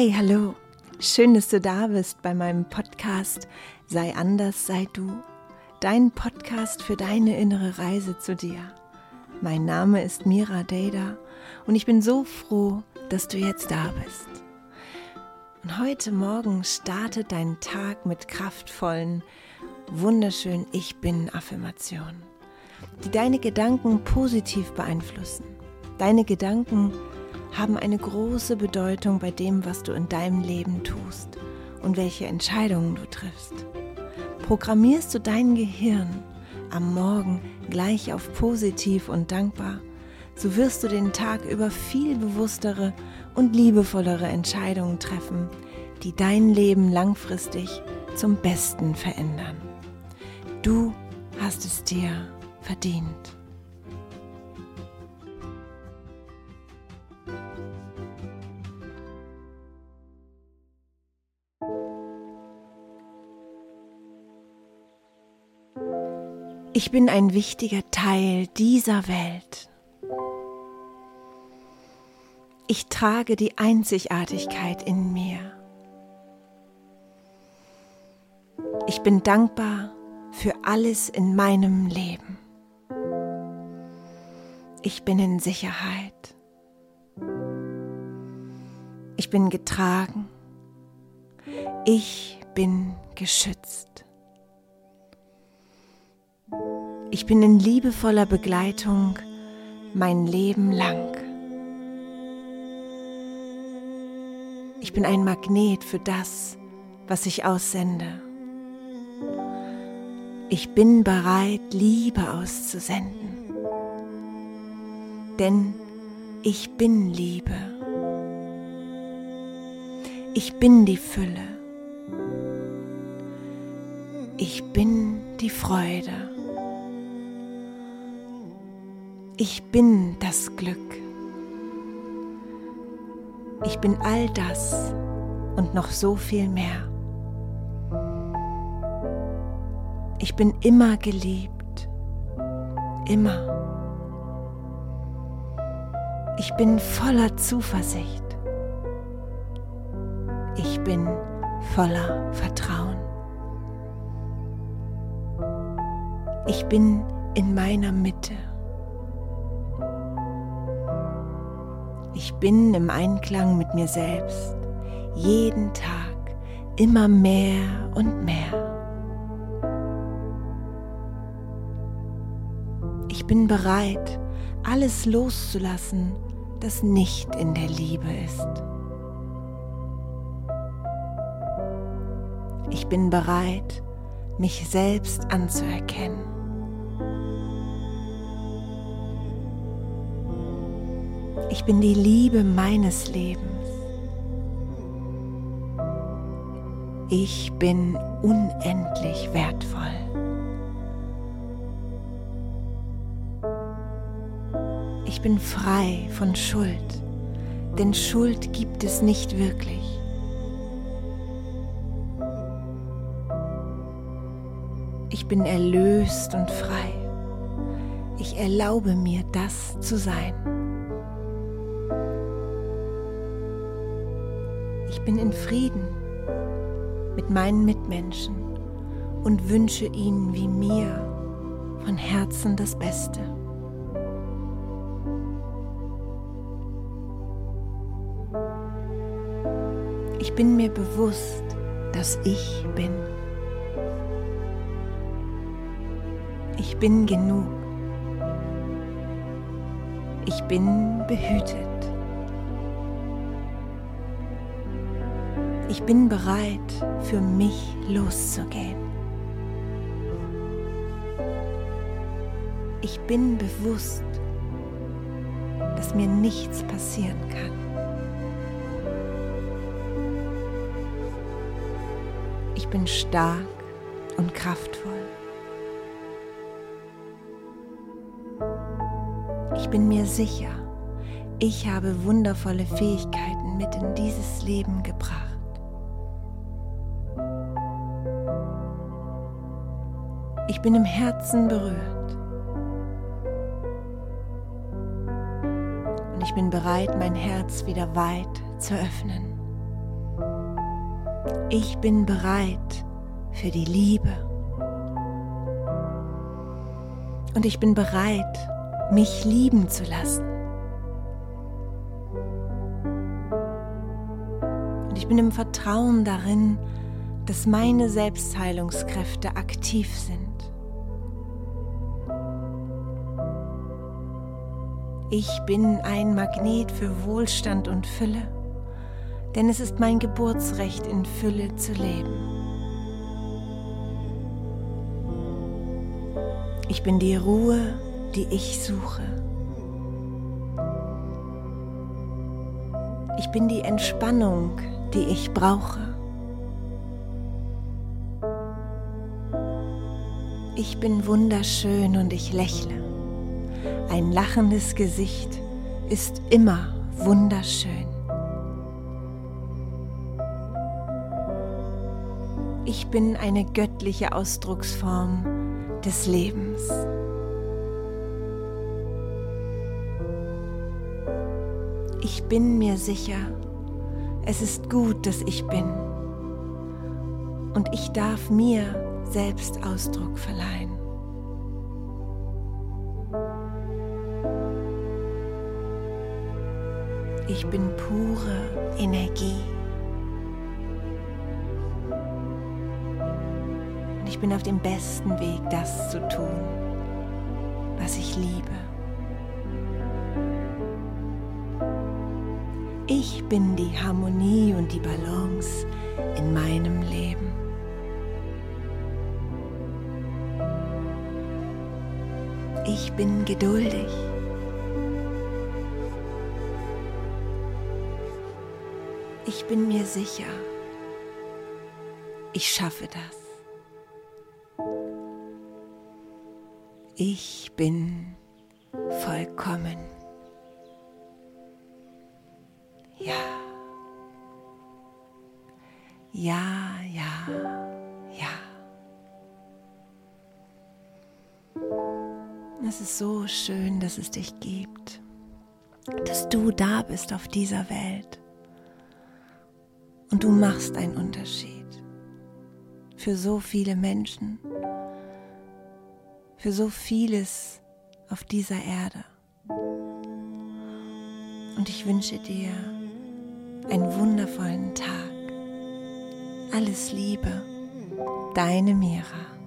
Hey, hallo. Schön, dass du da bist bei meinem Podcast Sei anders, sei du. Dein Podcast für deine innere Reise zu dir. Mein Name ist Mira Deda und ich bin so froh, dass du jetzt da bist. Und heute Morgen startet dein Tag mit kraftvollen, wunderschönen Ich bin Affirmationen, die deine Gedanken positiv beeinflussen. Deine Gedanken haben eine große Bedeutung bei dem, was du in deinem Leben tust und welche Entscheidungen du triffst. Programmierst du dein Gehirn am Morgen gleich auf positiv und dankbar, so wirst du den Tag über viel bewusstere und liebevollere Entscheidungen treffen, die dein Leben langfristig zum Besten verändern. Du hast es dir verdient. Ich bin ein wichtiger Teil dieser Welt. Ich trage die Einzigartigkeit in mir. Ich bin dankbar für alles in meinem Leben. Ich bin in Sicherheit. Ich bin getragen. Ich bin geschützt. Ich bin in liebevoller Begleitung mein Leben lang. Ich bin ein Magnet für das, was ich aussende. Ich bin bereit, Liebe auszusenden. Denn ich bin Liebe. Ich bin die Fülle. Ich bin die Freude. Ich bin das Glück. Ich bin all das und noch so viel mehr. Ich bin immer geliebt. Immer. Ich bin voller Zuversicht. Ich bin voller Vertrauen. Ich bin in meiner Mitte. Ich bin im Einklang mit mir selbst, jeden Tag immer mehr und mehr. Ich bin bereit, alles loszulassen, das nicht in der Liebe ist. Ich bin bereit, mich selbst anzuerkennen. Ich bin die Liebe meines Lebens. Ich bin unendlich wertvoll. Ich bin frei von Schuld, denn Schuld gibt es nicht wirklich. Ich bin erlöst und frei. Ich erlaube mir, das zu sein. Ich bin in Frieden mit meinen Mitmenschen und wünsche ihnen wie mir von Herzen das Beste. Ich bin mir bewusst, dass ich bin. Ich bin genug. Ich bin behütet. Ich bin bereit, für mich loszugehen. Ich bin bewusst, dass mir nichts passieren kann. Ich bin stark und kraftvoll. Ich bin mir sicher, ich habe wundervolle Fähigkeiten mit in dieses Leben gebracht. Ich bin im Herzen berührt. Und ich bin bereit, mein Herz wieder weit zu öffnen. Ich bin bereit für die Liebe. Und ich bin bereit, mich lieben zu lassen. Und ich bin im Vertrauen darin, dass meine Selbstheilungskräfte aktiv sind. Ich bin ein Magnet für Wohlstand und Fülle, denn es ist mein Geburtsrecht, in Fülle zu leben. Ich bin die Ruhe, die ich suche. Ich bin die Entspannung, die ich brauche. Ich bin wunderschön und ich lächle. Ein lachendes Gesicht ist immer wunderschön. Ich bin eine göttliche Ausdrucksform des Lebens. Ich bin mir sicher, es ist gut, dass ich bin. Und ich darf mir selbst Ausdruck verleihen. Ich bin pure Energie. Und ich bin auf dem besten Weg, das zu tun, was ich liebe. Ich bin die Harmonie und die Balance in meinem Leben. Ich bin geduldig. Ich bin mir sicher, ich schaffe das. Ich bin vollkommen. Ja. Ja, ja, ja. Es ist so schön, dass es dich gibt, dass du da bist auf dieser Welt. Und du machst einen Unterschied für so viele Menschen, für so vieles auf dieser Erde. Und ich wünsche dir einen wundervollen Tag. Alles Liebe, deine Mira.